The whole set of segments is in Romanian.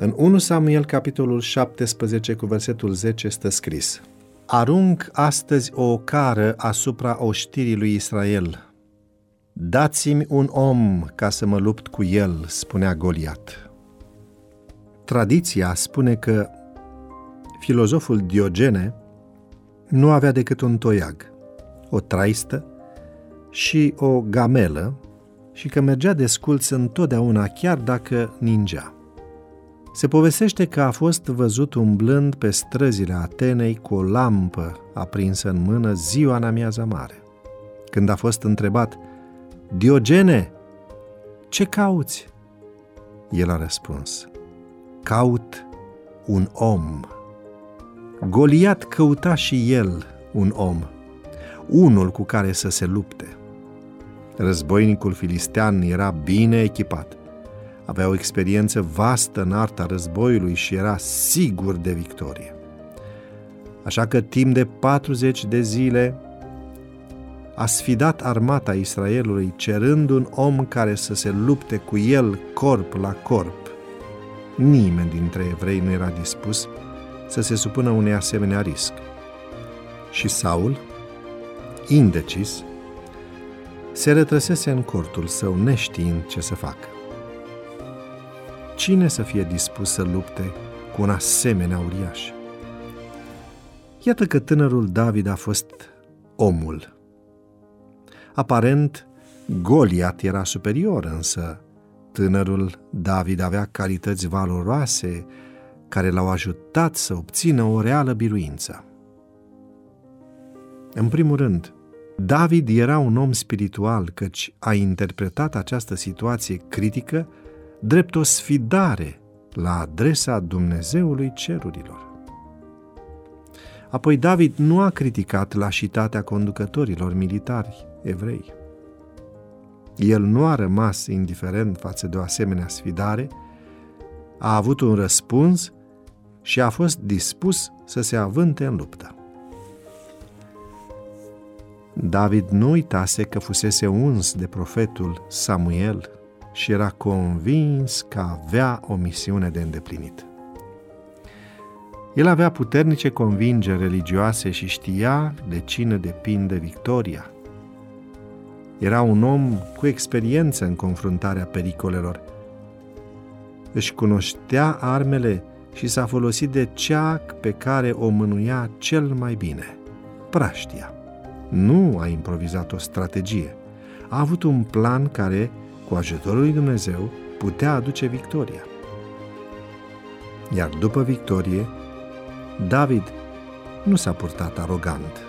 În 1 Samuel, capitolul 17, cu versetul 10, stă scris Arunc astăzi o cară asupra oștirii lui Israel. Dați-mi un om ca să mă lupt cu el, spunea Goliat. Tradiția spune că filozoful Diogene nu avea decât un toiag, o traistă și o gamelă și că mergea desculț întotdeauna chiar dacă ningea. Se povestește că a fost văzut umblând pe străzile Atenei cu o lampă aprinsă în mână ziua în amiaza mare. Când a fost întrebat, Diogene, ce cauți? El a răspuns, caut un om. Goliat căuta și el un om, unul cu care să se lupte. Războinicul filistean era bine echipat avea o experiență vastă în arta războiului și era sigur de victorie. Așa că timp de 40 de zile a sfidat armata Israelului cerând un om care să se lupte cu el corp la corp. Nimeni dintre evrei nu era dispus să se supună unei asemenea risc. Și Saul, indecis, se retrăsese în cortul său neștiind ce să facă. Cine să fie dispus să lupte cu un asemenea uriaș? Iată că tânărul David a fost omul. Aparent, Goliat era superior, însă tânărul David avea calități valoroase care l-au ajutat să obțină o reală biruință. În primul rând, David era un om spiritual, căci a interpretat această situație critică drept o sfidare la adresa Dumnezeului cerurilor. Apoi David nu a criticat lașitatea conducătorilor militari evrei. El nu a rămas indiferent față de o asemenea sfidare, a avut un răspuns și a fost dispus să se avânte în luptă. David nu uitase că fusese uns de profetul Samuel și era convins că avea o misiune de îndeplinit. El avea puternice convingeri religioase și știa de cine depinde victoria. Era un om cu experiență în confruntarea pericolelor. Își cunoștea armele și s-a folosit de cea pe care o mânuia cel mai bine, praștia. Nu a improvizat o strategie. A avut un plan care cu ajutorul lui Dumnezeu, putea aduce victoria. Iar după victorie, David nu s-a purtat arogant.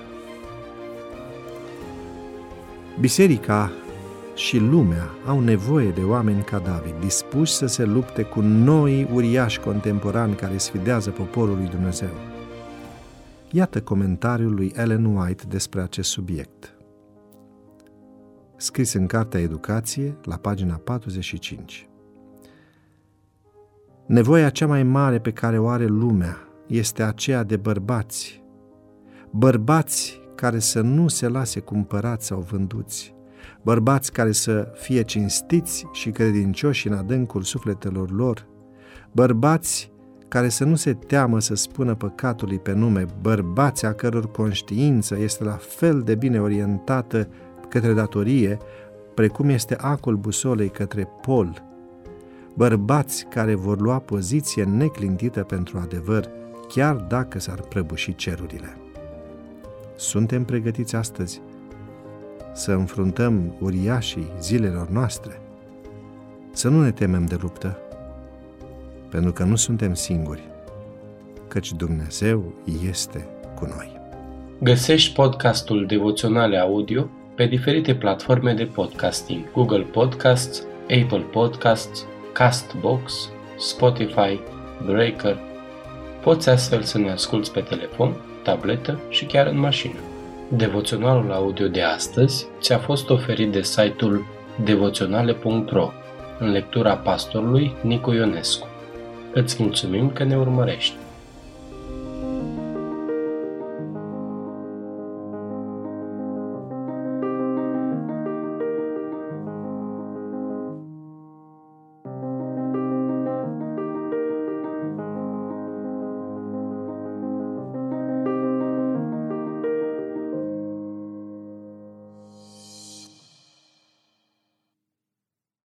Biserica și lumea au nevoie de oameni ca David, dispuși să se lupte cu noi uriași contemporani care sfidează poporul lui Dumnezeu. Iată comentariul lui Ellen White despre acest subiect scris în Cartea Educație, la pagina 45. Nevoia cea mai mare pe care o are lumea este aceea de bărbați. Bărbați care să nu se lase cumpărați sau vânduți. Bărbați care să fie cinstiți și credincioși în adâncul sufletelor lor. Bărbați care să nu se teamă să spună păcatului pe nume, bărbați a căror conștiință este la fel de bine orientată către datorie, precum este acul busolei către pol, bărbați care vor lua poziție neclintită pentru adevăr, chiar dacă s-ar prăbuși cerurile. Suntem pregătiți astăzi să înfruntăm uriașii zilelor noastre, să nu ne temem de luptă, pentru că nu suntem singuri, căci Dumnezeu este cu noi. Găsești podcastul Devoționale Audio pe diferite platforme de podcasting, Google Podcasts, Apple Podcasts, Castbox, Spotify, Breaker. Poți astfel să ne asculți pe telefon, tabletă și chiar în mașină. Devoționalul audio de astăzi ți-a fost oferit de site-ul devoționale.ro în lectura pastorului Nicu Ionescu. Îți mulțumim că ne urmărești!